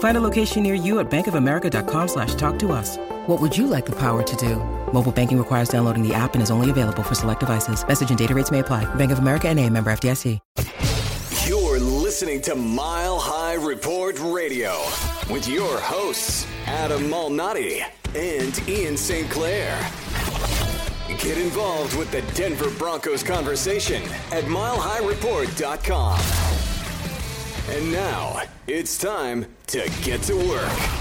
Find a location near you at bankofamerica.com slash talk to us. What would you like the power to do? Mobile banking requires downloading the app and is only available for select devices. Message and data rates may apply. Bank of America and a member FDIC. You're listening to Mile High Report Radio with your hosts, Adam Malnati and Ian St. Clair. Get involved with the Denver Broncos conversation at milehighreport.com. And now it's time to get to work.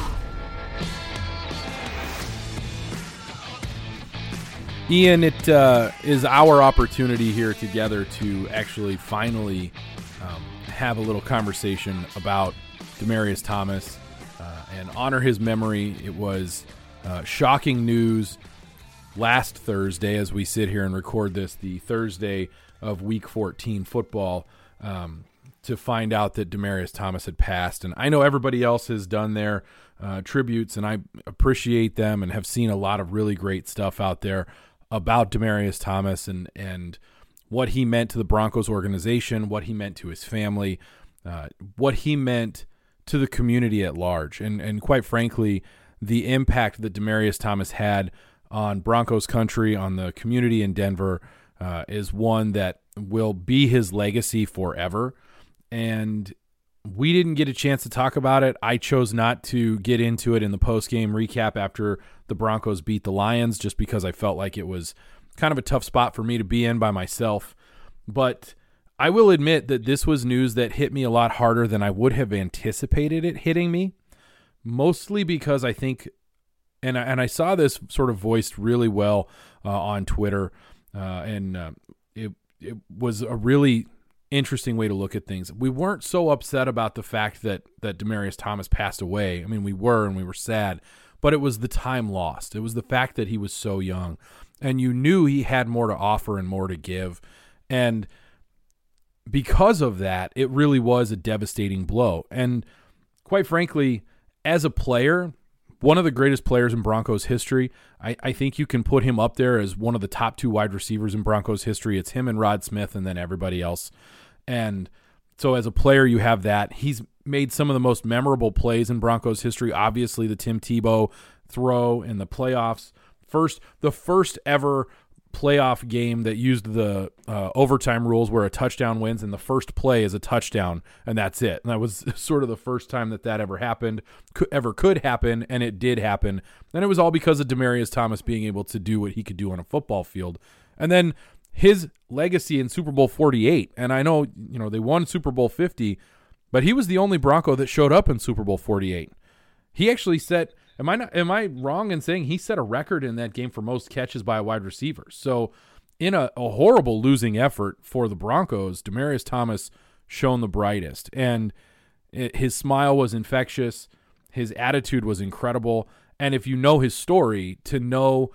Ian, it uh, is our opportunity here together to actually finally um, have a little conversation about Demaryius Thomas uh, and honor his memory. It was uh, shocking news last Thursday as we sit here and record this, the Thursday of Week 14 football, um, to find out that Demaryius Thomas had passed. And I know everybody else has done their uh, tributes, and I appreciate them and have seen a lot of really great stuff out there about Demaryius Thomas and and what he meant to the Broncos organization, what he meant to his family, uh, what he meant to the community at large, and and quite frankly, the impact that Demaryius Thomas had on Broncos country, on the community in Denver, uh, is one that will be his legacy forever. And we didn't get a chance to talk about it. I chose not to get into it in the post game recap after the Broncos beat the Lions, just because I felt like it was kind of a tough spot for me to be in by myself. But I will admit that this was news that hit me a lot harder than I would have anticipated it hitting me, mostly because I think, and I, and I saw this sort of voiced really well uh, on Twitter, uh, and uh, it it was a really interesting way to look at things. We weren't so upset about the fact that that Demaryius Thomas passed away. I mean, we were and we were sad, but it was the time lost. It was the fact that he was so young and you knew he had more to offer and more to give. And because of that, it really was a devastating blow. And quite frankly, as a player, one of the greatest players in Broncos history. I, I, think you can put him up there as one of the top two wide receivers in Broncos history. It's him and Rod Smith, and then everybody else. And so as a player, you have that. He's made some of the most memorable plays in Broncos history. Obviously, the Tim Tebow throw in the playoffs. First, the first ever playoff game that used the uh, overtime rules where a touchdown wins and the first play is a touchdown and that's it. And that was sort of the first time that that ever happened, could, ever could happen, and it did happen. And it was all because of Demaryius Thomas being able to do what he could do on a football field. And then his legacy in Super Bowl 48. And I know, you know, they won Super Bowl 50, but he was the only Bronco that showed up in Super Bowl 48. He actually set am I not am I wrong in saying he set a record in that game for most catches by a wide receiver. So in a, a horrible losing effort for the Broncos, Demaryius Thomas shone the brightest. And it, his smile was infectious. His attitude was incredible. And if you know his story, to know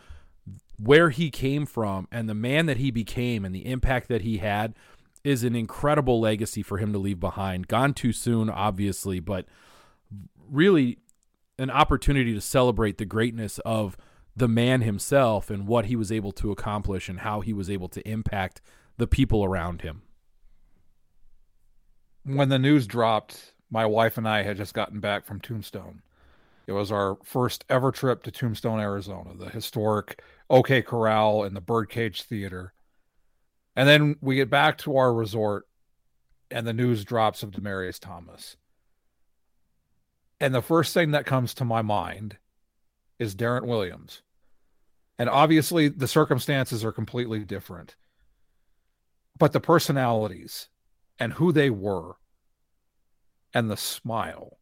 where he came from and the man that he became and the impact that he had is an incredible legacy for him to leave behind. Gone too soon, obviously, but really an opportunity to celebrate the greatness of the man himself and what he was able to accomplish and how he was able to impact the people around him. When the news dropped, my wife and I had just gotten back from Tombstone. It was our first ever trip to Tombstone, Arizona, the historic OK Corral and the Birdcage Theater. And then we get back to our resort and the news drops of Demaryius Thomas. And the first thing that comes to my mind is Darrent Williams. And obviously the circumstances are completely different. But the personalities and who they were and the smile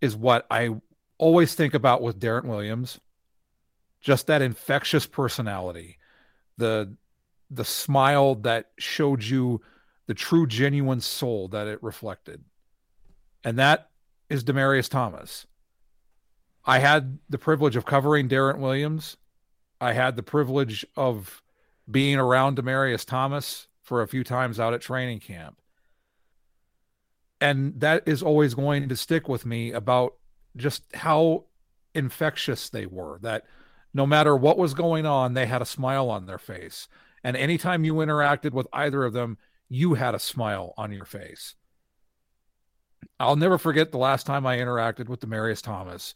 is what I always think about with Darrent Williams. Just that infectious personality, the the smile that showed you the true genuine soul that it reflected. And that is Demaryius Thomas. I had the privilege of covering Darrent Williams. I had the privilege of being around Demaryius Thomas for a few times out at training camp. And that is always going to stick with me about just how infectious they were. That no matter what was going on, they had a smile on their face. And anytime you interacted with either of them, you had a smile on your face. I'll never forget the last time I interacted with Demaryius Thomas.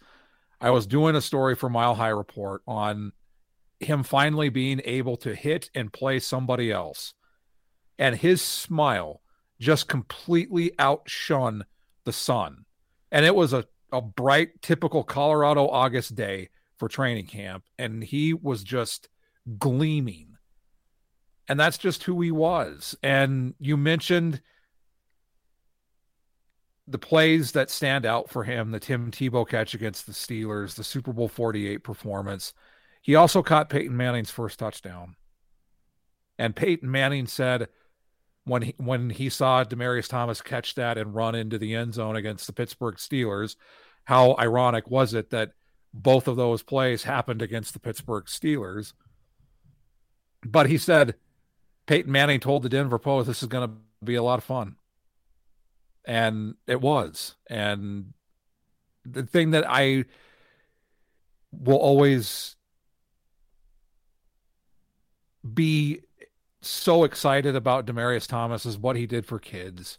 I was doing a story for Mile High Report on him finally being able to hit and play somebody else. And his smile just completely outshone the sun. And it was a, a bright, typical Colorado August day for training camp. And he was just gleaming. And that's just who he was. And you mentioned the plays that stand out for him the Tim Tebow catch against the Steelers, the Super Bowl 48 performance. He also caught Peyton Manning's first touchdown. And Peyton Manning said when he, when he saw Demaryius Thomas catch that and run into the end zone against the Pittsburgh Steelers, how ironic was it that both of those plays happened against the Pittsburgh Steelers? But he said Peyton Manning told the Denver Post this is going to be a lot of fun and it was and the thing that i will always be so excited about Demaryius Thomas is what he did for kids.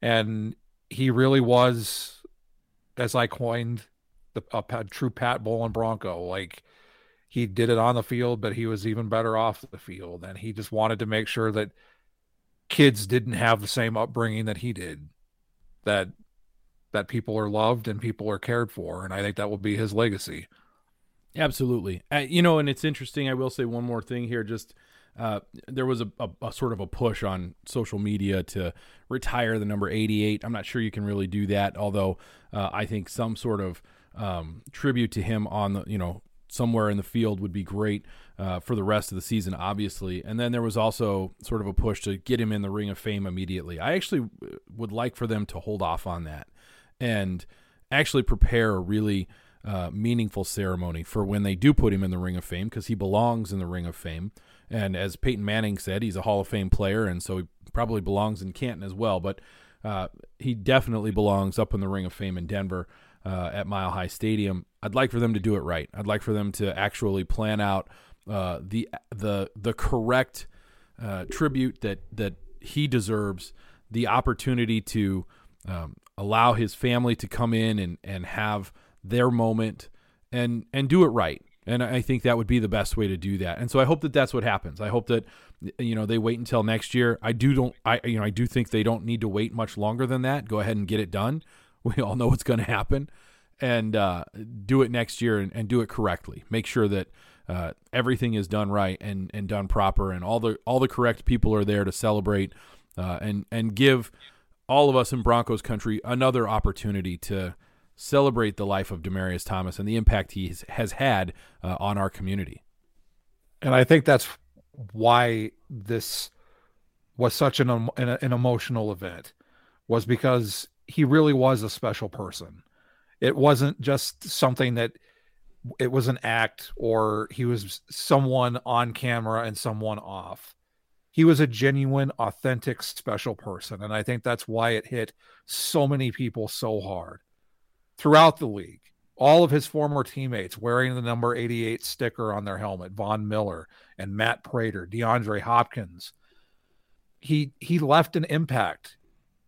And he really was, as I coined, the a, a true Pat Bowlen Bronco. Like he did it on the field, but he was even better off the field. And he just wanted to make sure that kids didn't have the same upbringing that he did that that people are loved and people are cared for and i think that will be his legacy absolutely uh, you know and it's interesting i will say one more thing here just uh, there was a, a, a, sort of a push on social media to retire the number 88 i'm not sure you can really do that although uh, i think some sort of um, tribute to him on the you know somewhere in the field would be great uh, for the rest of the season, obviously. And then there was also sort of a push to get him in the Ring of Fame immediately. I actually would like for them to hold off on that and actually prepare a really uh, meaningful ceremony for when they do put him in the Ring of Fame because he belongs in the Ring of Fame. And as Peyton Manning said, he's a Hall of Fame player, and so he probably belongs in Canton as well. But uh, he definitely belongs up in the Ring of Fame in Denver uh, at Mile High Stadium. I'd like for them to do it right. I'd like for them to actually plan out uh, the the the correct uh, tribute that that he deserves, the opportunity to um, allow his family to come in and and have their moment and and do it right. And I think that would be the best way to do that. And so I hope that that's what happens. I hope that you know they wait until next year. I do don't I you know I do think they don't need to wait much longer than that. Go ahead and get it done. We all know what's going to happen, and uh, do it next year and, and, do it correctly. Make sure that uh, everything is done right and, and done proper, and all the all the correct people are there to celebrate uh, and and give all of us in Broncos country another opportunity to celebrate the life of Demaryius Thomas and the impact he has had uh, on our community. And I think that's why this was such an an emotional event was because he really was a special person. It wasn't just something that it was an act or he was someone on camera and someone off. He was a genuine, authentic, special person. And I think that's why it hit so many people so hard throughout the league. All of his former teammates wearing the number 88 sticker on their helmet, Von Miller and Matt Prater, DeAndre Hopkins. He he left an impact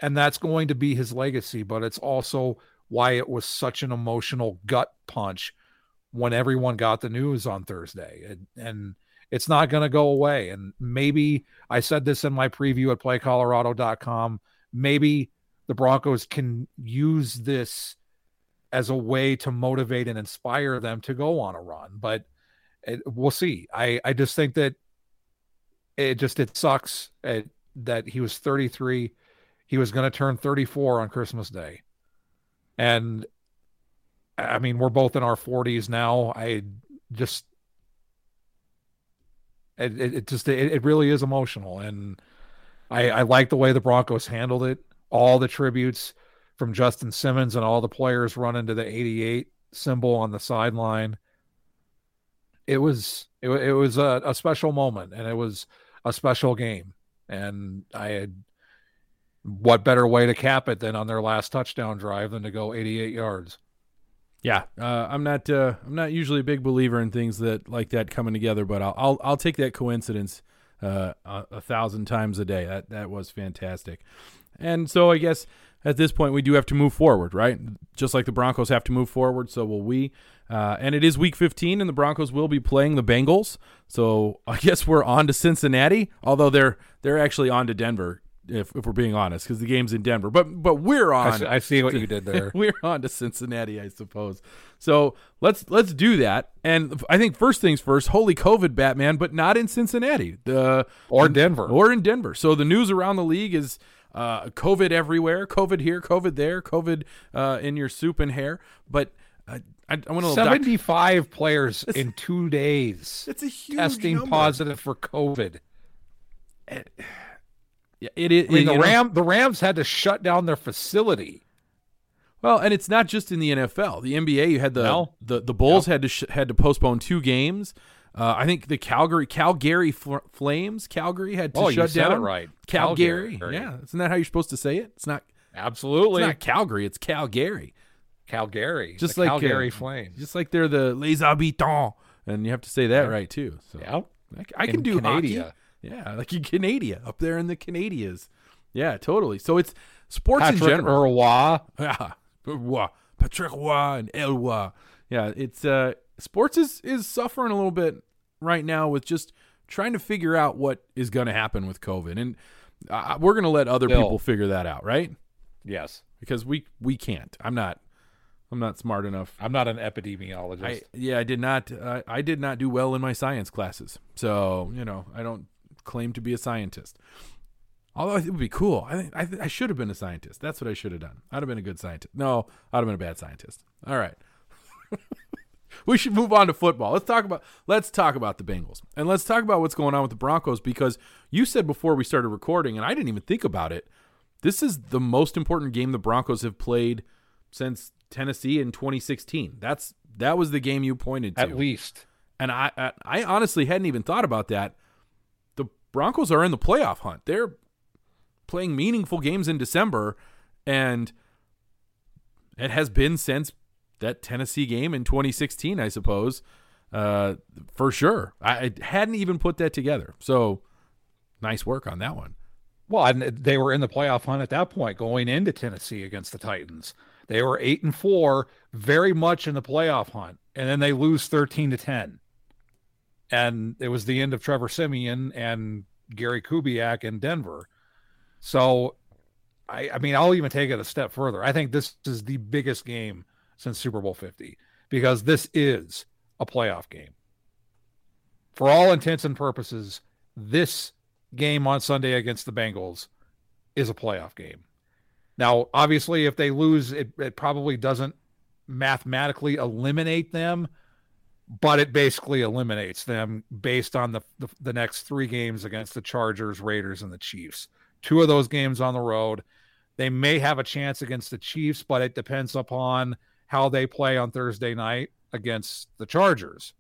and that's going to be his legacy. But it's also why it was such an emotional gut punch when everyone got the news on Thursday, and, and it's not going to go away. And maybe I said this in my preview at PlayColorado.com. Maybe the Broncos can use this as a way to motivate and inspire them to go on a run, but it, we'll see. I I just think that it just it sucks. It that he was 33. He was going to turn 34 on Christmas Day. And I mean, we're both in our 40s now. I just, it, it, just, it, it, really is emotional. And I, I like the way the Broncos handled it. All the tributes from Justin Simmons and all the players running to the 88 symbol on the sideline. It was, it, it was a, a special moment and it was a special game. And I had, what better way to cap it than on their last touchdown drive than to go 88 yards? Yeah, uh, I'm not. Uh, I'm not usually a big believer in things that like that coming together, but I'll I'll, I'll take that coincidence uh, a, a, thousand times a day. That that was fantastic, and so I guess at this point we do have to move forward, right? Just like the Broncos have to move forward, so will we. Uh, and it is Week 15, and the Broncos will be playing the Bengals. So I guess we're on to Cincinnati, although they're they're actually on to Denver if, if we're being honest, because the game's in Denver. But but we're on. I see, I see what to, you did there. we're on to Cincinnati, I suppose. So let's let's do that. And I think first things first. Holy COVID, Batman, but not in Cincinnati, the or Denver, or in Denver. So the news around the league is. Uh, COVID everywhere, COVID here, COVID there, COVID uh, in your soup and hair. But uh, I, I want to 75 doc- players in two days. It's a huge testing number. positive for COVID. It, yeah, it is. I mean, the Ram know, the Rams had to shut down their facility. Well, and it's not just in the NFL. The NBA, you had the no. the, the Bulls had to sh- had to postpone two games. Uh, I think the Calgary Calgary Fl- Flames Calgary had to oh, shut down. right, Calgary. Calgary. Yeah, isn't that how you're supposed to say it? It's not absolutely. It's not Calgary. It's Calgary. Calgary. Just like Calgary uh, Flames. Just like they're the Les Habitants, and you have to say that yeah. right too. So yeah, I, I can do Canada. Hockey. Yeah, like in Canada, up there in the Canadias. Yeah, totally. So it's sports Patrick in general. Roy. Yeah, Roy. Patrick Roy and Elway. Yeah, it's uh, sports is is suffering a little bit right now with just trying to figure out what is going to happen with COVID, and uh, we're going to let other Bill. people figure that out, right? Yes, because we we can't. I'm not. I'm not smart enough. I'm not an epidemiologist. I, yeah, I did not. Uh, I did not do well in my science classes, so you know I don't claim to be a scientist. Although it would be cool. I think I, th- I should have been a scientist. That's what I should have done. I'd have been a good scientist. No, I'd have been a bad scientist. All right. we should move on to football. Let's talk about let's talk about the Bengals. And let's talk about what's going on with the Broncos because you said before we started recording and I didn't even think about it. This is the most important game the Broncos have played since Tennessee in 2016. That's that was the game you pointed to. At least. And I I, I honestly hadn't even thought about that Broncos are in the playoff hunt. They're playing meaningful games in December, and it has been since that Tennessee game in 2016, I suppose, uh, for sure. I, hadn't even put that together. So nice work on that one. Well, and they were in the playoff hunt at that point going into Tennessee against the Titans. They were eight and four, very much in the playoff hunt, and then they lose 13 to 10 and it was the end of Trevor Siemian and Gary Kubiak in Denver. So, I, I mean, I'll even take it a step further. I think this is the biggest game since Super Bowl 50 because this is a playoff game. For all intents and purposes, this game on Sunday against the Bengals is a playoff game. Now, obviously, if they lose, it, it probably doesn't mathematically eliminate them but it basically eliminates them based on the, the, the next three games against the Chargers, Raiders, and the Chiefs. Two of those games on the road. They may have a chance against the Chiefs, but it depends upon how they play on Thursday night against the Chargers.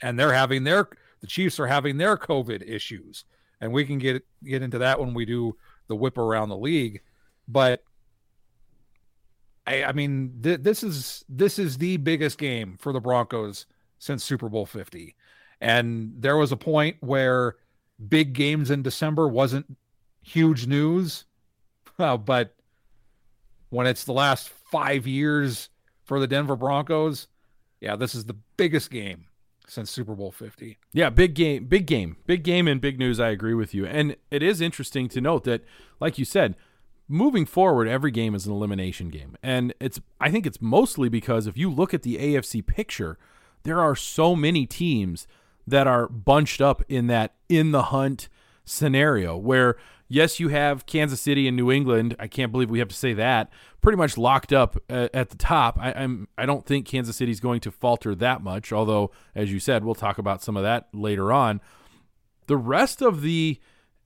And they're having their the Chiefs are having their COVID issues, and we can get get into that when we do the whip around the league. But I, I mean, th- this is this is the biggest game for the Broncos since Super Bowl 50. And there was a point where big games in December wasn't huge news. Uh, but when it's the last five years for the Denver Broncos, yeah, this is the biggest game since Super Bowl 50. Yeah, big game, big game, big game, and big news. I agree with you. And it is interesting to note that, like you said, moving forward, every game is an elimination game. And it's I think it's mostly because if you look at the AFC picture, there are so many teams that are bunched up in that in the hunt scenario where yes, you have Kansas City and New England. I can't believe we have to say that pretty much locked up at, at the top. I, I'm I don't think Kansas City is going to falter that much. Although, as you said, we'll talk about some of that later on. The rest of the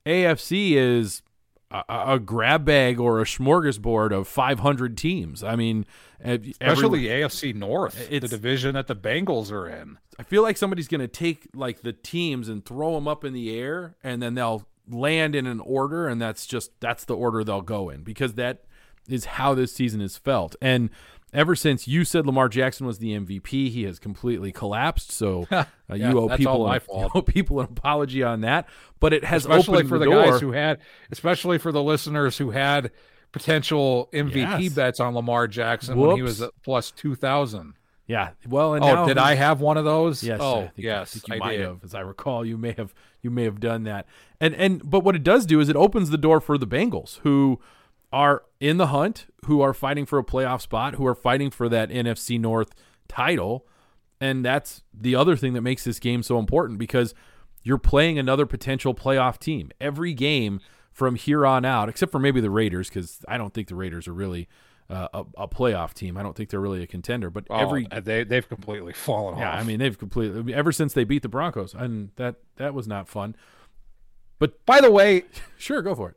AFC is a, a grab bag or a smorgasbord of 500 teams. I mean, especially every, AFC North, the division that the Bengals are in. I feel like somebody's going to take like the teams and throw them up in the air, and then they'll land in an order, and that's just that's the order they'll go in because that is how this season is felt. And ever since you said Lamar Jackson was the MVP, he has completely collapsed. So uh, yeah, you owe people an, you owe people an apology on that. But it has especially for the, the guys who had, especially for the listeners who had potential MVP Yes. bets on Lamar Jackson when he was at plus two thousand. Yeah. Well, and Oh, now did I have one of those? Yes. Oh, I think, yes, I think you I might did. have, as I recall. You may have you may have done that. And and but what it does do is it opens the door for the Bengals, who are in the hunt, who are fighting for a playoff spot, who are fighting for that NFC North title. And that's the other thing that makes this game so important because you're playing another potential playoff team. Every game from here on out, except for maybe the Raiders, because I don't think the Raiders are really uh, a, a playoff team. I don't think they're really a contender. But Oh, every they they've completely fallen yeah, off. I mean they've completely ever since they beat the Broncos, and that that was not fun. But by the way, sure, go for it.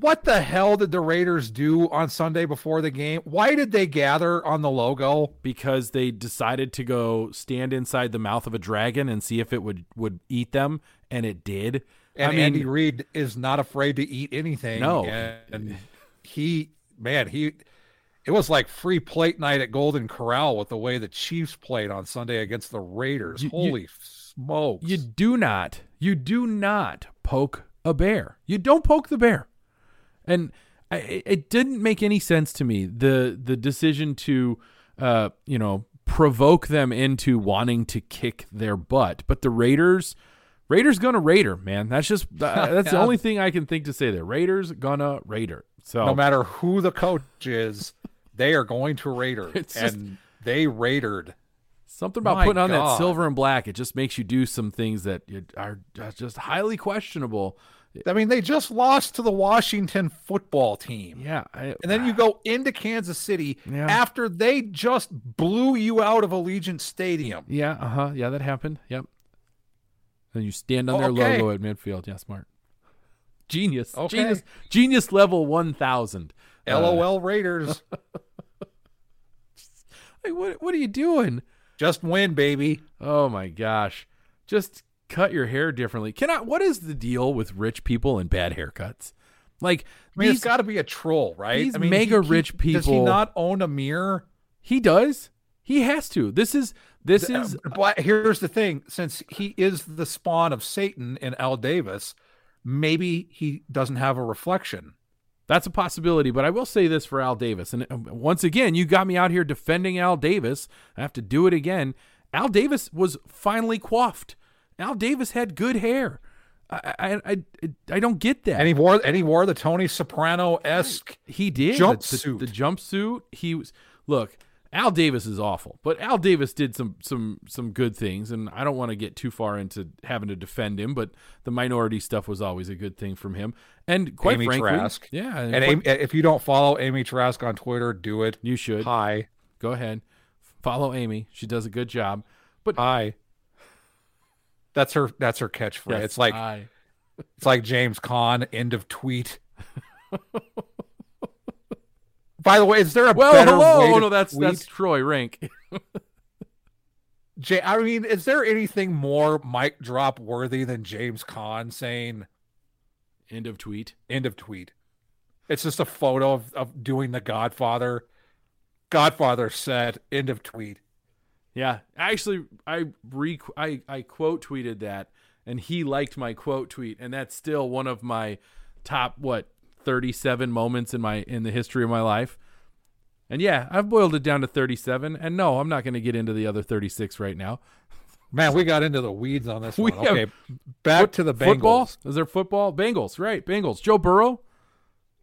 What the hell did the Raiders do on Sunday before the game? Why did they gather on the logo? Because they decided to go stand inside the mouth of a dragon and see if it would would eat them, and it did. And I mean, Andy Reid is not afraid to eat anything. No. and he, man, he. It was like free plate night at Golden Corral with the way the Chiefs played on Sunday against the Raiders. You- you- Holy smokes! you do not, you do not poke a bear. You don't poke the bear, and I, it- it didn't make any sense to me the the decision to, uh, you know, provoke them into wanting to kick their butt. But the Raiders, Raiders gonna Raider, man. That's just that's the only thing I can think to say there. Raiders gonna Raider. So no matter who the coach is, they are going to Raider, It's just- and they Raidered. Something about My putting on that silver and black, it just makes you do some things that are are just highly questionable. I mean, they just lost to the Washington football team. Yeah, I, And then you go into Kansas City Yeah. after they just blew you out of Allegiant Stadium. Yeah, uh huh. Yeah, that happened. Yep. And you stand on their okay. logo at midfield. Yeah, smart. Genius. Okay. Genius. Genius level one thousand. LOL Raiders. Like, what what are you doing? just win, baby. Oh my gosh. Just cut your hair differently. Can I what is the deal with rich people and bad haircuts? Like I mean, these, it's got to be a troll, right? these I mean, mega he- rich Does he not own a mirror? he does. He has to. This is this is But here's the thing: since he is the spawn of Satan in Al Davis, maybe he doesn't have a reflection. That's a possibility, but I will say this for Al Davis. And uh, once again, you got me out here defending Al Davis. I have to do it again. Al Davis was finally coiffed. Al Davis had good hair. I I I, I don't get that. And he wore and he wore the Tony Soprano esque. he did The- Jumpsuit. The, the jumpsuit. He was look. Al Davis is awful, but Al Davis did some some some good things, and I don't want to get too far into having to defend him. But the minority stuff was always a good thing from him, and quite Amy frankly, Trask. yeah, And quite- Amy, if you don't follow Amy Trask on Twitter, do it. you should Hi, go ahead, follow Amy. She does a good job. But hi. That's her. That's her catchphrase. Yes, it's like I- it's like James Caan. End of tweet. By the way, is there a well, hello. Oh no, that's tweet? that's Troy Rank. Ja- I mean, is there anything more mic drop worthy than James Caan saying End of tweet. end of tweet? It's just a photo of, of doing the Godfather. Godfather said end of tweet. Yeah, actually, I re I I quote tweeted that, and he liked my quote tweet, and that's still one of my top what thirty seven moments in my in the history of my life. And yeah, I've boiled it down to thirty seven, and no, I'm not going to get into the other thirty six right now. Man, we got into the weeds on this We one. Okay, back to the Bengals. Football? Is there football? Bengals, right? Bengals. Joe Burrow.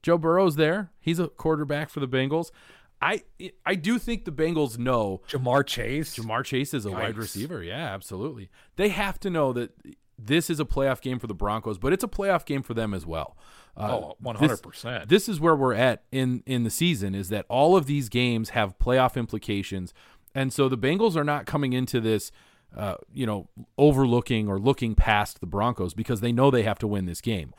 Joe Burrow's there. He's a quarterback for the Bengals. I I do think the Bengals know Ja'Marr Chase. Ja'Marr Chase is a wide receiver. Yeah, absolutely. They have to know that this is a playoff game for the Broncos, but it's a playoff game for them as well. Uh, oh, 100%. This, this is where we're at in in the season is that all of these games have playoff implications. And so the Bengals are not coming into this uh, you know, overlooking or looking past the Broncos because they know they have to win this game.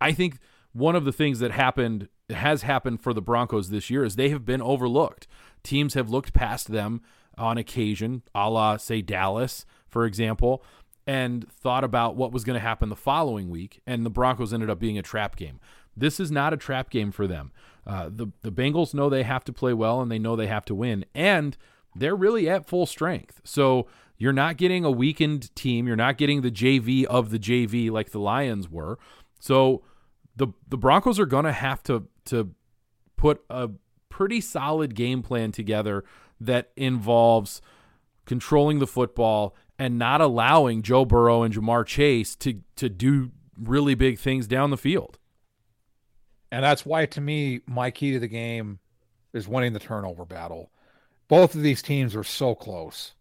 I think one of the things that happened has happened for the Broncos this year is they have been overlooked. Teams have looked past them on occasion, a la say Dallas, for example, and thought about what was going to happen the following week, and the Broncos ended up being a trap game. This is not a trap game for them. Uh, the the Bengals know they have to play well and they know they have to win, and they're really at full strength. So you're not getting a weakened team. You're not getting the JV of the JV like the Lions were. So the the Broncos are going to have to to put a pretty solid game plan together that involves controlling the football and not allowing Joe Burrow and Ja'Marr Chase to to do really big things down the field. And that's why to me my key to the game is winning the turnover battle. Both of these teams are so close.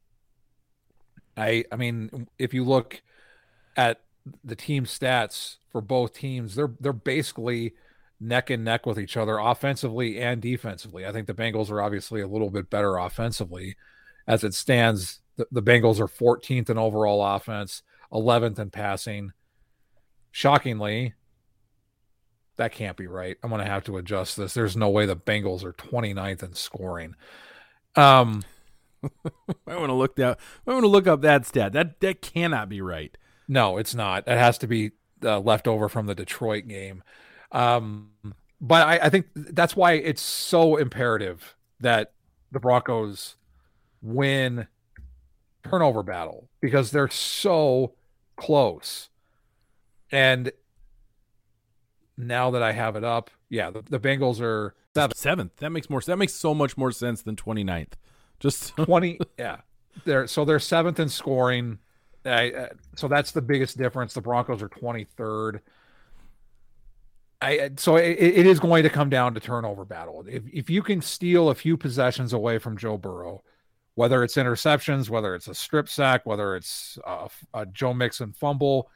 I I mean, if you look at the team stats for both teams, they're they're basically neck and neck with each other offensively and defensively. I think the Bengals are obviously a little bit better offensively. As it stands, the, the Bengals are 14th in overall offense, 11th in passing. Shockingly, that can't be right. I'm going to have to adjust this. There's no way the Bengals are 29th in scoring. Um, I want to look that. I want to look up that stat. That that cannot be right. No, it's not. It has to be uh, left over from the Detroit game. Um, but I, I think that's why it's so imperative that the Broncos win turnover battle because they're so close. And now that I have it up, yeah, the, the Bengals are seventh. seventh. That makes more. That makes so much more sense than 29th. Just 20. yeah. They're so they're seventh in scoring. Uh, so that's the biggest difference. The Broncos are 23rd. I so it, it is going to come down to turnover battle. If if you can steal a few possessions away from Joe Burrow, whether it's interceptions, whether it's a strip sack, whether it's a, a Joe Mixon fumble,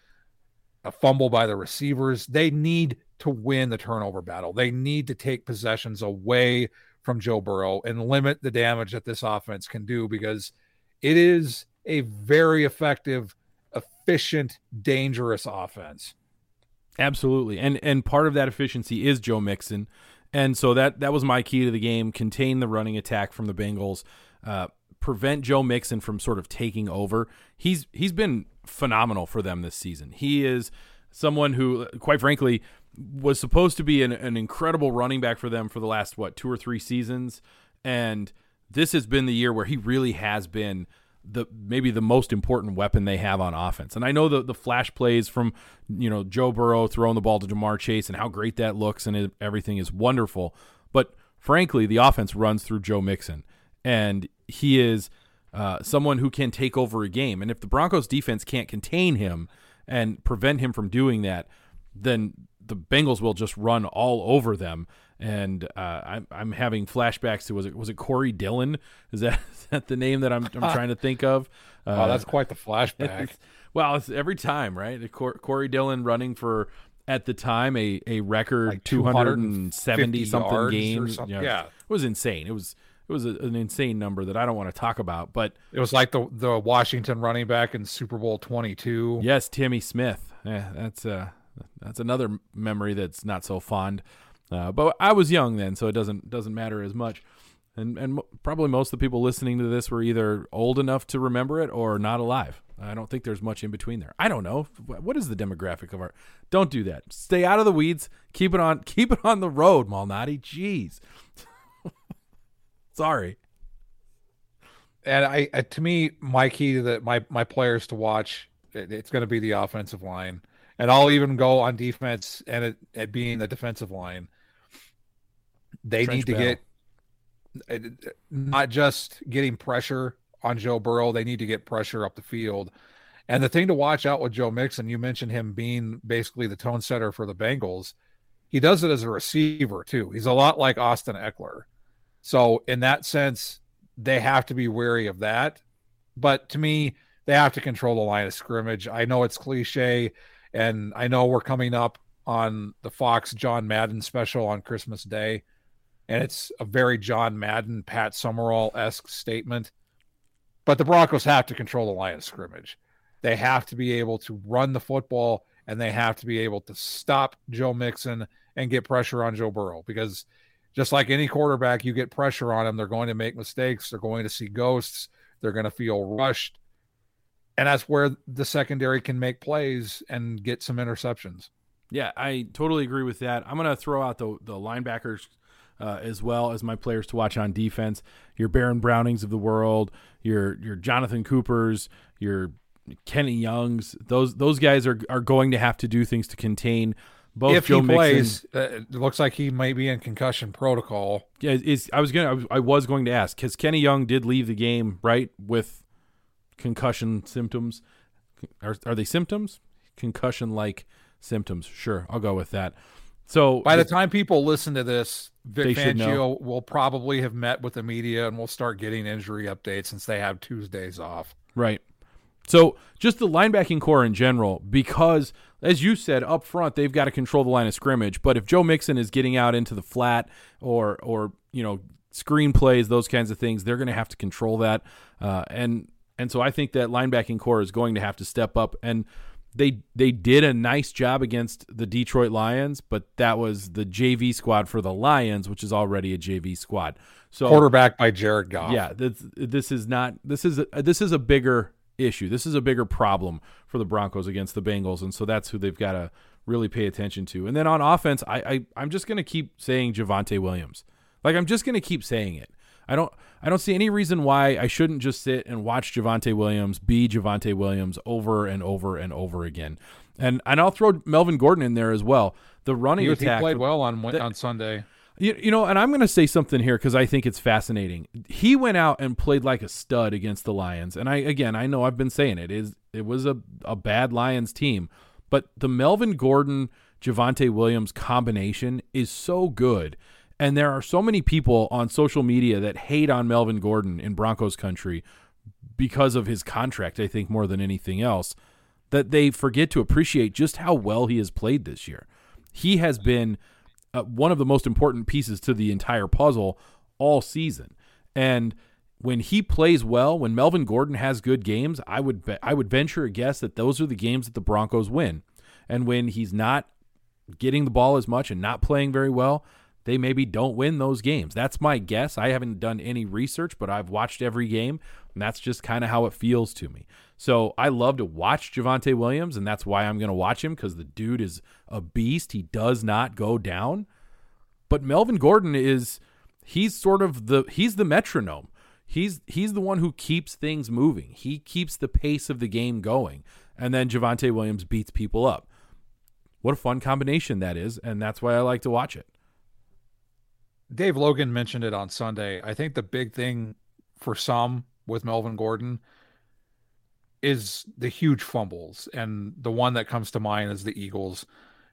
a fumble by the receivers, they need to win the turnover battle. They need to take possessions away from Joe Burrow and limit the damage that this offense can do because it is a very effective, efficient, dangerous offense. Absolutely. And and part of that efficiency is Joe Mixon. And so that that was my key to the game, contain the running attack from the Bengals, uh, prevent Joe Mixon from sort of taking over. He's he's been phenomenal for them this season. He is someone who quite frankly was supposed to be an, an incredible running back for them for the last what two or three seasons, and this has been the year where he really has been the maybe the most important weapon they have on offense. And I know the the flash plays from you know Joe Burrow throwing the ball to Ja'Marr Chase and how great that looks and everything is wonderful. But frankly, the offense runs through Joe Mixon, and he is uh, someone who can take over a game. And if the Broncos defense can't contain him and prevent him from doing that, then the Bengals will just run all over them. And uh, I'm, I'm having flashbacks to was it was it Corey Dillon? Is that is that the name that I'm I'm trying to think of? Uh, oh, that's quite the flashback. It's, well, it's every time, right? Corey Dillon running for at the time a a record like 270 something games. Something. yeah, it was insane. It was it was a, an insane number that I don't want to talk about. But it was like the the Washington running back in Super Bowl 22. Yes, Timmy Smith. Yeah, that's uh that's another memory that's not so fond. Uh, but I was young then, so it doesn't doesn't matter as much. And and probably most of the people listening to this were either old enough to remember it or not alive. I don't think there's much in between there. I don't know what is the demographic of our. Don't do that. Stay out of the weeds. Keep it on. Keep it on the road, Malnati. Jeez. Sorry. And I, to me, my key to the my my players to watch, it, it's going to be the offensive line and I'll even go on defense and it, it being the defensive line. They Trench need to get uh, not just getting pressure on Joe Burrow, they need to get pressure up the field. And the thing to watch out with Joe Mixon, you mentioned him being basically the tone setter for the Bengals. He does it as a receiver too. He's a lot like Austin Ekeler. So in that sense, they have to be wary of that. But to me, they have to control the line of scrimmage. I know it's cliche, and I know we're coming up on the Fox John Madden special on Christmas Day, and it's a very John Madden, Pat Summerall esque statement. But the Broncos have to control the line of scrimmage. They have to be able to run the football, and they have to be able to stop Joe Mixon and get pressure on Joe Burrow because just like any quarterback, you get pressure on them, they're going to make mistakes, they're going to see ghosts, they're going to feel rushed. And that's where the secondary can make plays and get some interceptions. Yeah, I totally agree with that. I'm going to throw out the the linebackers uh, as well as my players to watch on defense. Your Baron Brownings of the world, your your Jonathan Coopers, your Kenny Youngs. Those those guys are are going to have to do things to contain both if Joe he Mixon, plays, uh, it looks like he might be in concussion protocol. Yeah, is I was gonna I was, I was going to ask because Kenny Young did leave the game right with concussion symptoms. Are are they symptoms? Concussion like symptoms. Sure, I'll go with that. So by the time people listen to this, Vic. Fangio will probably have met with the media and we'll start getting injury updates since they have Tuesdays off. Right. So just the linebacking corps in general, because as you said up front, they've got to control the line of scrimmage. But if Joe Mixon is getting out into the flat or or you know screen plays, those kinds of things, they're going to have to control that. Uh, and and so I think that linebacking corps is going to have to step up. And they they did a nice job against the Detroit Lions, but that was the JV squad for the Lions, which is already a JV squad. So Quarterback by Jared Goff. yeah, this this is not this is a, this is a bigger issue. This is a bigger problem for the Broncos against the Bengals, and so that's who they've got to really pay attention to. And then on offense, I, I I'm just going to keep saying Javonte Williams. Like I'm just going to keep saying it. I don't I don't see any reason why I shouldn't just sit and watch Javonte Williams be Javonte Williams over and over and over again. And and I'll throw Melvin Gordon in there as well. The running He, was- he attack played well on That- on Sunday. you, you know, and I'm going to say something here because I think it's fascinating. He went out and played like a stud against the Lions, and I again, I know I've been saying it is it was a a bad Lions team, but the Melvin Gordon Javonte Williams combination is so good, and there are so many people on social media that hate on Melvin Gordon in Broncos country because of his contract. I think more than anything else that they forget to appreciate just how well he has played this year. He has been uh, one of the most important pieces to the entire puzzle all season. And when he plays well, when Melvin Gordon has good games, I would be- I would venture a guess that those are the games that the Broncos win. And when he's not getting the ball as much and not playing very well, they maybe don't win those games. That's my guess. I haven't done any research, but I've watched every game, and that's just kind of how it feels to me. So I love to watch Javonte Williams, and that's why I'm going to watch him because the dude is a beast. He does not go down. But Melvin Gordon is he's sort of the he's the metronome. He's he's the one who keeps things moving. He keeps the pace of the game going. And then Javonte Williams beats people up. What a fun combination that is, and that's why I like to watch it. Dave Logan mentioned it on Sunday. I think the big thing for some with Melvin Gordon is the huge fumbles. And the one that comes to mind is the Eagles.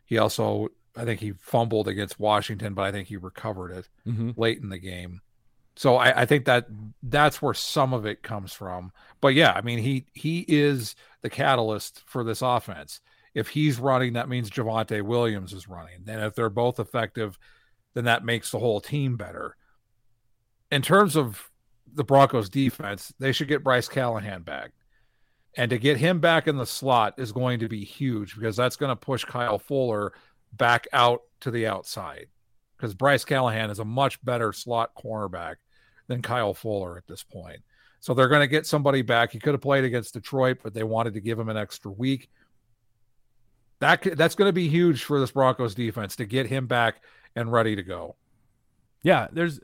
He also, I think he fumbled against Washington, but I think he recovered it Mm-hmm. late in the game. So I, I think that that's where some of it comes from. But yeah, I mean he he is the catalyst for this offense. If he's running, that means Javonte Williams is running. And if they're both effective, then that makes the whole team better. In terms of the Broncos defense, they should get Bryce Callahan back. And to get him back in the slot is going to be huge because that's going to push Kyle Fuller back out to the outside. Because Bryce Callahan is a much better slot cornerback than Kyle Fuller at this point. So they're going to get somebody back. He could have played against Detroit, but they wanted to give him an extra week. That that's going to be huge for this Broncos defense to get him back and ready to go. Yeah, there's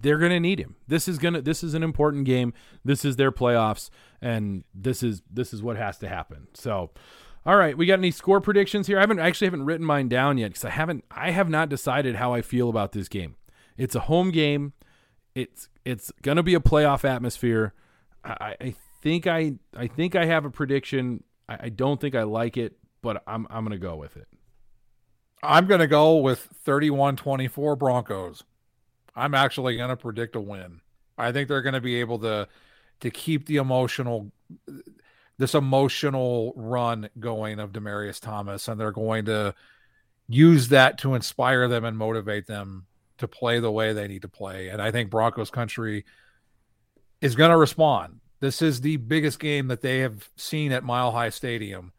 they're going to need him. This is going to this is an important game. This is their playoffs and this is this is what has to happen. So all right, we got any score predictions here? I haven't I actually haven't written mine down yet cuz I haven't I have not decided how I feel about this game. It's a home game. It's it's going to be a playoff atmosphere. I, I think I I think I have a prediction. I, I don't think I like it, but I'm I'm going to go with it. I'm going to go with 31-24 Broncos. I'm actually going to predict a win. I think they're going to be able to to keep the emotional this emotional run going of Demaryius Thomas, and they're going to use that to inspire them and motivate them to play the way they need to play. And I think Broncos country is going to respond. This is the biggest game that they have seen at Mile High Stadium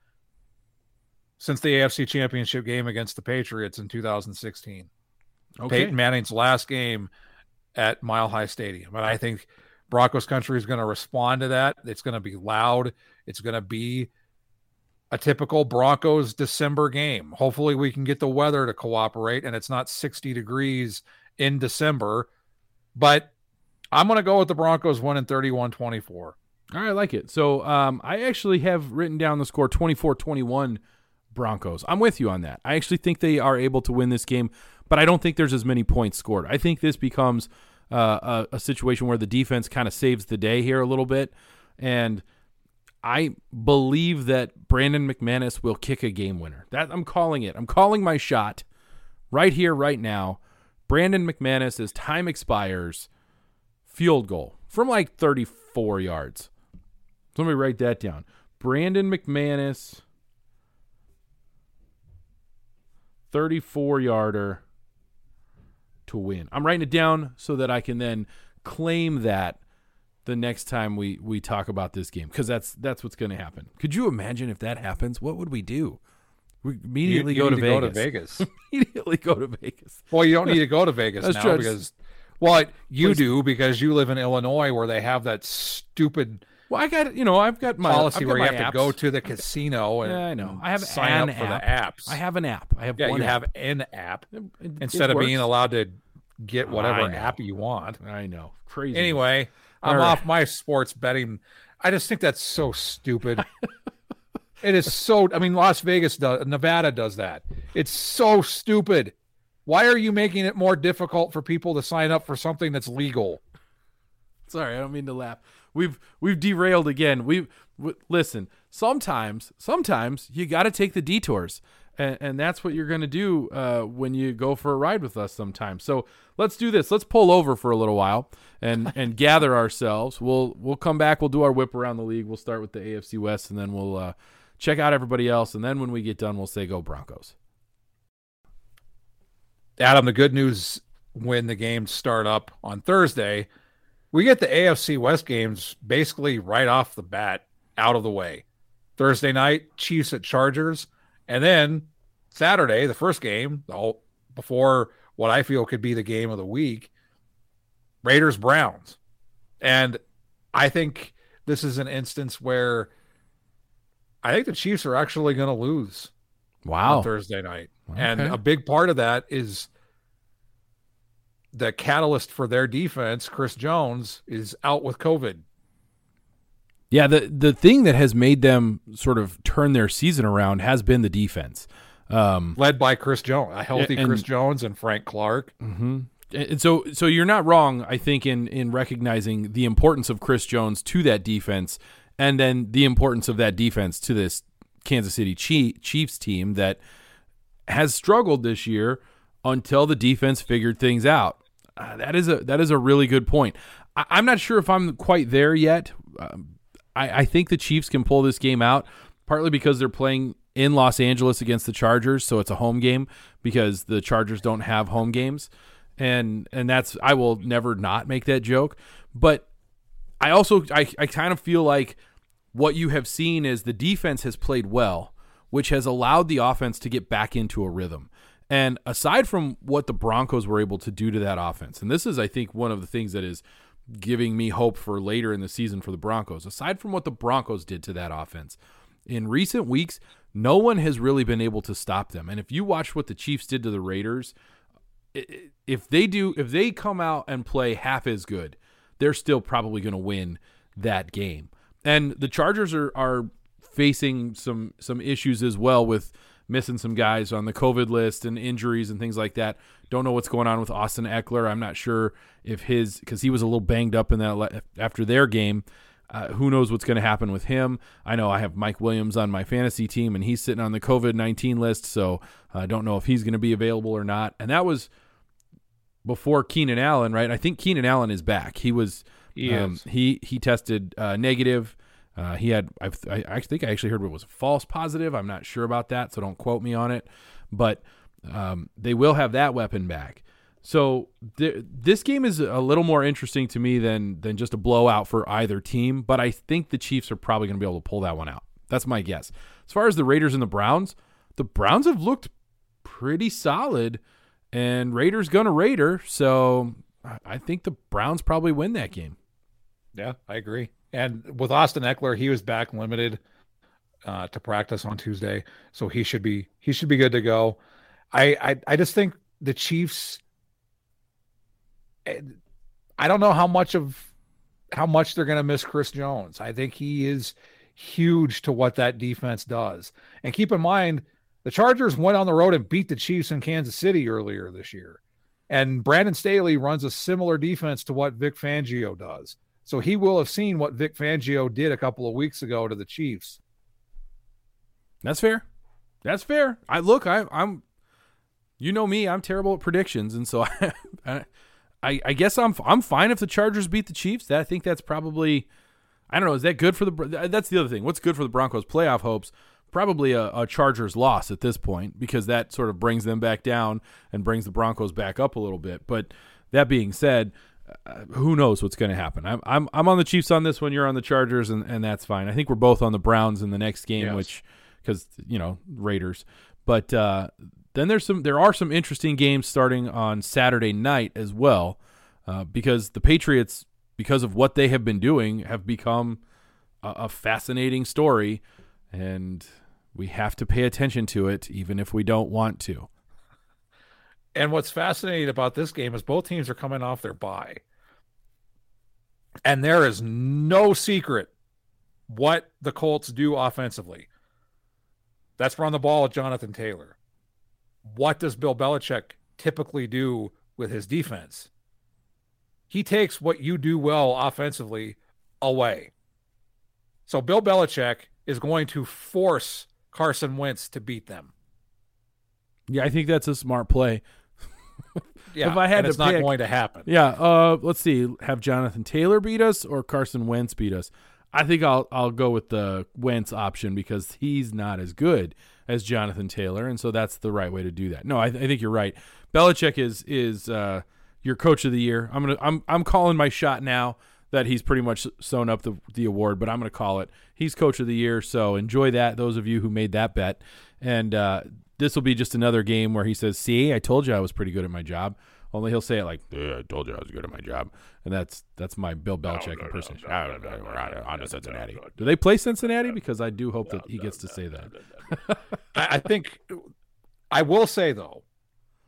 since the AFC Championship game against the Patriots in 2016. Okay. Peyton Manning's last game at Mile High Stadium. And I think Broncos country is going to respond to that. It's going to be loud. It's going to be a typical Broncos December game. Hopefully, we can get the weather to cooperate and it's not 60 degrees in December. But I'm going to go with the Broncos winning 31 24. All right, I like it. So um, I actually have written down the score 24 21 Broncos. I'm with you on that. I actually think they are able to win this game, but I don't think there's as many points scored. I think this becomes uh, a, a situation where the defense kind of saves the day here a little bit. And I believe that Brandon McManus will kick a game winner. That I'm calling it. I'm calling my shot right here, right now. Brandon McManus, as time expires, field goal from like 34 yards. So let me write that down. Brandon McManus, 34 yarder to win. I'm writing it down so that I can then claim that the next time we we talk about this game because that's that's what's going to happen. Could you imagine if that happens? What would we do? We immediately you, you go, to go, to Vegas. immediately go to Vegas. Well, you don't need to go to Vegas now true. because well, you Please. do because you live in Illinois where they have that stupid. Well, I got you know I've got my policy where you have apps. to go to the casino and yeah, I know I have sign up for the apps. I have an app. I have yeah, you app. have an app it, it, instead it of being allowed to get whatever app you want. I know, crazy. Anyway, I'm right. off my sports betting. I just think that's so stupid. it is so. I mean, Las Vegas does, Nevada does that. It's so stupid. Why are you making it more difficult for people to sign up for something that's legal? Sorry, I don't mean to laugh. We've we've derailed again. We listen. Sometimes, sometimes you got to take the detours and, and that's what you're going to do uh, when you go for a ride with us sometimes. So let's do this. Let's pull over for a little while and and gather ourselves. We'll we'll come back. We'll do our whip around the league. We'll start with the AFC West, and then we'll uh, check out everybody else. And then when we get done, we'll say go Broncos. Adam, the good news when the games start up on Thursday, we get the AFC West games basically right off the bat out of the way. Thursday night, Chiefs at Chargers. And then Saturday, the first game, all before what I feel could be the game of the week, Raiders Browns. And I think this is an instance where I think the Chiefs are actually going to lose. Wow. Thursday night. Okay. And a big part of that is the catalyst for their defense, Chris Jones, is out with COVID. Yeah, the the thing that has made them sort of turn their season around has been the defense, um, led by Chris Jones, a healthy and, Chris Jones and Frank Clark. Mm-hmm. And so, so you're not wrong, I think, in in recognizing the importance of Chris Jones to that defense, and then the importance of that defense to this Kansas City Chiefs team that has struggled this year until the defense figured things out. Uh, that is a that is a really good point. I, am not sure if I'm quite there yet. Um, I, I think the Chiefs can pull this game out, partly because they're playing in Los Angeles against the Chargers, so it's a home game because the Chargers don't have home games. And and that's I will never not make that joke. But I also I, I kind of feel like what you have seen is the defense has played well, which has allowed the offense to get back into a rhythm. And aside from what the Broncos were able to do to that offense, and this is, I think, one of the things that is giving me hope for later in the season for the Broncos. Aside from what the Broncos did to that offense, in recent weeks, no one has really been able to stop them. And if you watch what the Chiefs did to the Raiders, if they do, if they come out and play half as good, they're still probably going to win that game. And the Chargers are are facing some some issues as well with missing some guys on the COVID list and injuries and things like that. Don't know what's going on with Austin Ekeler. I'm not sure if his because he was a little banged up in that after their game. Uh, who knows what's going to happen with him? I know I have Mike Williams on my fantasy team, and he's sitting on the COVID 19 list, so I don't know if he's going to be available or not. And that was before Keenan Allen, right? I think Keenan Allen is back. He was He um. He he tested uh, negative. Uh, he had I, I I think I actually heard it was false positive. I'm not sure about that, so don't quote me on it. But um, they will have that weapon back. So th- this game is a little more interesting to me than than just a blowout for either team. But I think the Chiefs are probably going to be able to pull that one out. That's my guess. As far as the Raiders and the Browns, the Browns have looked pretty solid, and Raiders gonna Raider. So I think the Browns probably win that game. Yeah, I agree. And with Austin Ekeler, he was back limited uh, to practice on Tuesday, so he should be he should be good to go. I I, I just think the Chiefs. eh, I don't know how much of how much they're going to miss Chris Jones. I think he is huge to what that defense does. And keep in mind, the Chargers went on the road and beat the Chiefs in Kansas City earlier this year. And Brandon Staley runs a similar defense to what Vic Fangio does. So he will have seen what Vic Fangio did a couple of weeks ago to the Chiefs. That's fair. That's fair. I look. I, I'm. You know me. I'm terrible at predictions, and so I, I, I guess I'm. I'm fine if the Chargers beat the Chiefs. That I think that's probably. I don't know. Is that good for the? That's the other thing. What's good for the Broncos' playoff hopes? Probably a, a Chargers loss at this point because that sort of brings them back down and brings the Broncos back up a little bit. But that being said, uh, who knows what's going to happen? I'm I'm I'm on the Chiefs on this one. You're on the Chargers, and, and that's fine. I think we're both on the Browns in the next game, Yes. which because you know Raiders. But uh, then there's some there are some interesting games starting on Saturday night as well, uh, because the Patriots, because of what they have been doing, have become a, a fascinating story, and we have to pay attention to it, even if we don't want to. And what's fascinating about this game is both teams are coming off their bye. And there is no secret what the Colts do offensively. That's run the ball with Jonathan Taylor. What does Bill Belichick typically do with his defense? He takes what you do well offensively away. So Bill Belichick is going to force Carson Wentz to beat them. Yeah, I think that's a smart play. Yeah, If I had to it's not going to happen. Yeah, uh, let's see. Have Jonathan Taylor beat us or Carson Wentz beat us? I think I'll I'll go with the Wentz option because he's not as good as Jonathan Taylor, and so that's the right way to do that. No, I, I think you're right. Belichick is is uh, your coach of the year. I'm gonna I'm I'm calling my shot now that he's pretty much sewn up the the award, but I'm gonna call it. He's coach of the year, so enjoy that. Those of you who made that bet, and uh, this will be just another game where he says, "See, I told you I was pretty good at my job." Only he'll say it like, "Yeah, I told you I was good at my job," and that's that's my Bill Belichick impersonation. We're on, on to Cincinnati. Do they play Cincinnati? Because I do hope that he gets to say that. I, I think I will say though,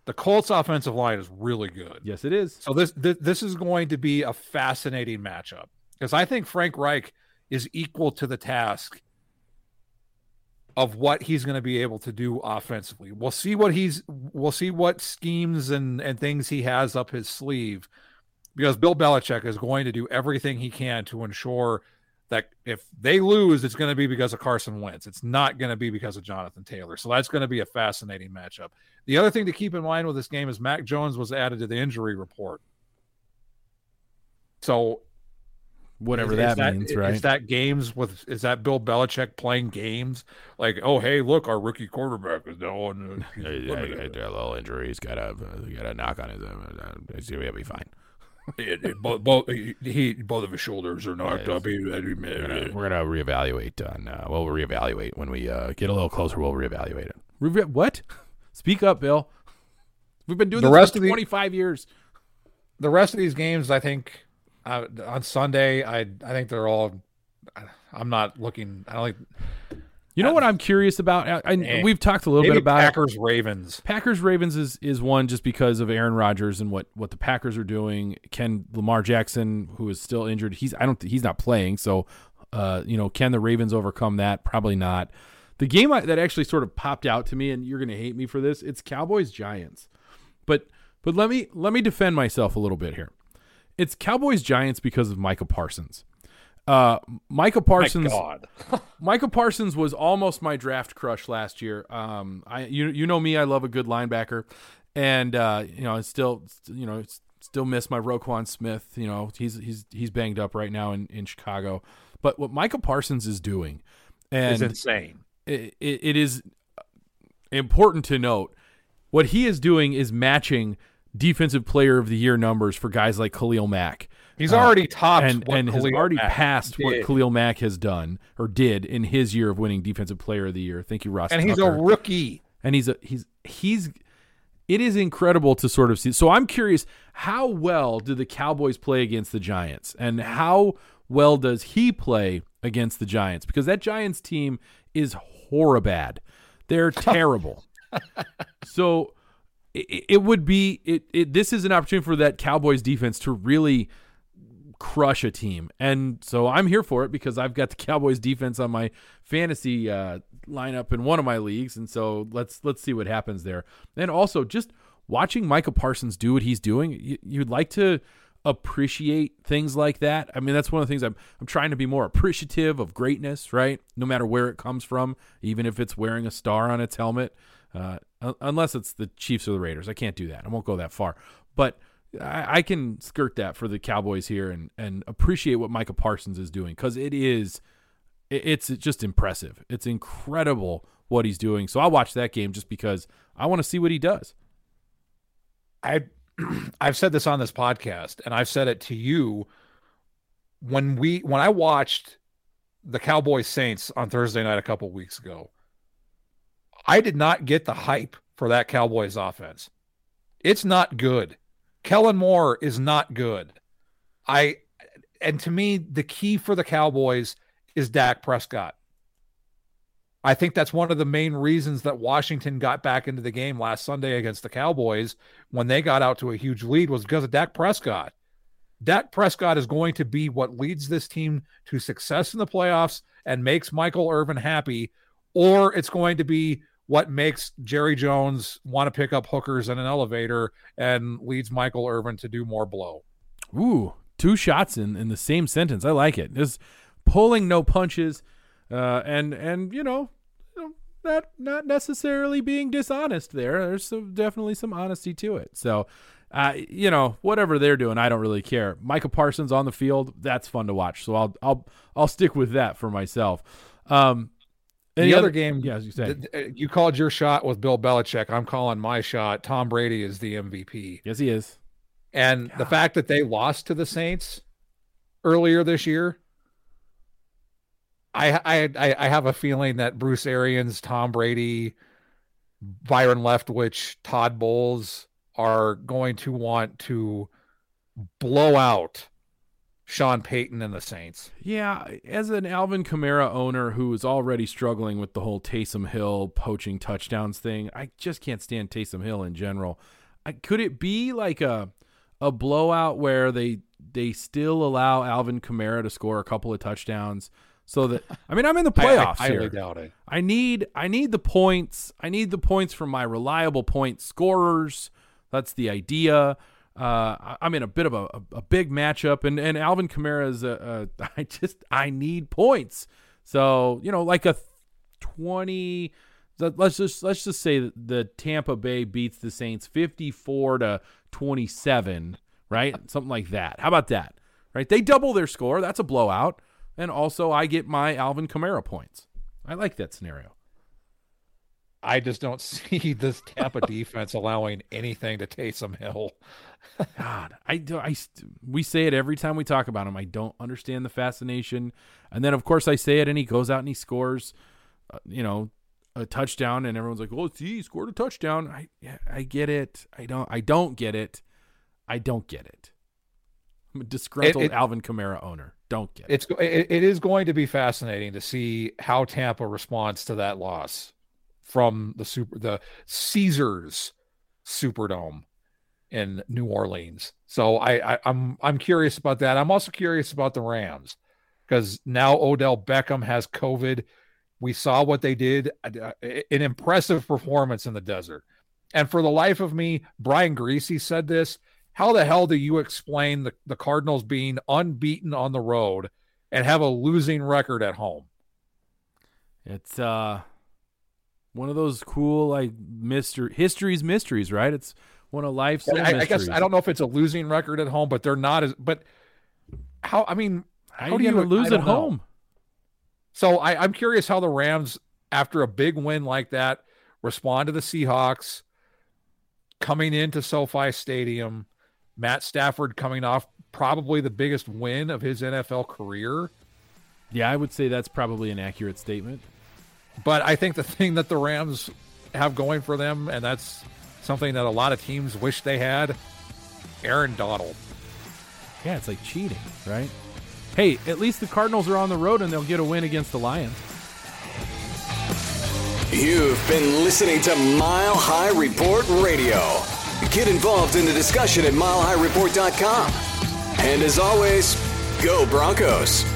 the Colts offensive line is really good. Yes, it is. So this this, this is going to be a fascinating matchup because I think Frank Reich is equal to the task of what he's going to be able to do offensively. We'll see what he's we'll see what schemes and and things he has up his sleeve because Bill Belichick is going to do everything he can to ensure that if they lose, it's going to be because of Carson Wentz. It's not going to be because of Jonathan Taylor. So that's going to be a fascinating matchup. The other thing to keep in mind with this game is Mac Jones was added to the injury report. So Whatever is- that, is means, is right? Is that games with is that Bill Belichick playing games like oh hey look our rookie quarterback is now on the, he's limited. a little injury. He's got a got a knock on his. Uh, he'll be fine. It- it- both, both, he, he- both of his shoulders are knocked Yeah, up. He, We're gonna, we're gonna reevaluate on. Uh, we'll reevaluate when we uh, get a little closer. We'll reevaluate it. Reve- what? Speak up, Bill. We've been doing The this rest for of the- 25 years. the rest of these games, I think uh, on Sunday, I I think they're all. I'm not looking. I don't think You know what I'm curious about? I, I, Eh. we've talked a little bit about it. Packers Ravens. Packers Ravens is is one just because of Aaron Rodgers and what what the Packers are doing. Can Lamar Jackson, who is still injured, he's I don't he's not playing. So, uh, you know, can the Ravens overcome that? Probably not. The game I, that actually sort of popped out to me, and you're going to hate me for this. It's Cowboys Giants, but but let me let me defend myself a little bit here. It's Cowboys Giants because of Micah Parsons. Uh, Micah Parsons. My God. Micah Parsons was almost my draft crush last year. Um, I you you know me, I love a good linebacker, and uh, you know, it's still you know, still miss my Roquan Smith. You know, he's he's he's banged up right now in in Chicago. But what Micah Parsons is doing, and It's insane. it, it, it is important to note what he is doing is matching defensive player of the year numbers for guys like Khalil Mack. He's Uh, already topped and and has already Mack passed what. Khalil Mack has done or did in his year of winning defensive player of the year. Thank you, Ross. and he's a rookie. and he's a he's he's it is incredible to sort of see. So I'm curious, how well do the Cowboys play against the Giants, and how well does he play against the Giants? Because that Giants team is horribad. They're terrible. so it, it would be it, it. This is an opportunity for that Cowboys defense to really crush a team. And so I'm here for it because I've got the Cowboys defense on my fantasy uh, lineup in one of my leagues, and so let's let's see what happens there. And also just watching Micah Parsons do what he's doing, you, you'd like to appreciate things like that. I mean, that's one of the things I'm I'm trying to be more appreciative of greatness, right? No matter where it comes from, even if it's wearing a star on its helmet. Uh, unless it's the Chiefs or the Raiders, I can't do that. I won't go that far, but I, I can skirt that for the Cowboys here and and appreciate what Micah Parsons is doing because it is it's just impressive. It's incredible what he's doing. So I'll watch that game just because I want to see what he does. I I've said this on this podcast and I've said it to you when we when I watched the Cowboys Saints on Thursday night a couple weeks ago. I did not get the hype for that Cowboys offense. It's not good. Kellen Moore is not good. I and to me the key for the Cowboys is Dak Prescott. I think that's one of the main reasons that Washington got back into the game last Sunday against the Cowboys when they got out to a huge lead was because of Dak Prescott. Dak Prescott is going to be what leads this team to success in the playoffs and makes Michael Irvin happy, or it's going to be what makes Jerry Jones want to pick up hookers in an elevator and leads Michael Irvin to do more blow. Ooh, two shots in in the same sentence. I like it. Just pulling no punches, uh, and and you know, not not necessarily being dishonest. There, there's some, definitely some honesty to it. So. Uh, you know, whatever they're doing, I don't really care. Micah Parsons on the field, that's fun to watch. So I'll I'll I'll stick with that for myself. Um, any the other, game, yeah, as you say, th- th- uh, you called your shot with Bill Belichick. I'm calling my shot. Tom Brady is the MVP. yes, he is. And the fact that they lost to the Saints earlier this year, I I I I have a feeling that Bruce Arians, Tom Brady, Byron Leftwich, Todd Bowles are going to want to blow out Sean Payton and the Saints. Yeah, as an Alvin Kamara owner who is already struggling with the whole Taysom Hill poaching touchdowns thing, I just can't stand Taysom Hill in general. I, could it be like a a blowout where they they still allow Alvin Kamara to score a couple of touchdowns so that I mean I'm in the I- I playoffs highly here. doubt it. I need I need the points. I need the points from my reliable point scorers. That's the idea. Uh, I'm in a bit of a, a, big matchup, and and Alvin Kamara is a, a I just I need points. So you know, like a twenty. let- Let's just let's just say that the Tampa Bay beats the Saints 54 to 27, right? Something like that. How about that? Right? They double their score. That's a blowout. And also, I get my Alvin Kamara points. I like that scenario. I just don't see this Tampa defense allowing anything to Taysom Hill. God, I do. I we say it every time we talk about him. I don't understand the fascination, and then of course I say it, and he goes out and he scores, uh, you know, a touchdown, and everyone's like, "Oh, see, he scored a touchdown." I yeah, I get it. I don't. I don't get it. I don't get it. I'm a disgruntled it- Alvin Kamara owner. Don't get it. It's it, it is going to be fascinating to see how Tampa responds to that loss from the super the Caesars Superdome in New Orleans. So I, I I'm I'm curious about that. I'm also curious about the Rams because now Odell Beckham has COVID. We saw what they did, uh, an impressive performance in the desert. And for the life of me, Brian Greasy said this. How the hell do you explain the, the Cardinals being unbeaten on the road and have a losing record at home? It's uh one of those cool like mystery history's mysteries, right? It's One of life's little I, I guess. I don't know if it's a losing record at home, but they're not as. But how? I mean, How, how do you you lose at know. home? So I, I'm curious how the Rams, after a big win like that, respond to the Seahawks coming into SoFi Stadium. Matt Stafford coming off probably the biggest win of his NFL career. Yeah, I would say that's probably an accurate statement. But I think the thing that the Rams have going for them, and that's something that a lot of teams wish they had, Aaron Donald. Yeah, it's like cheating, right? Hey, at least the Cardinals are on the road and they'll get a win against the Lions. You've been listening to Mile High Report Radio. Get involved in the discussion at milehighreport.com. And as always, go Broncos.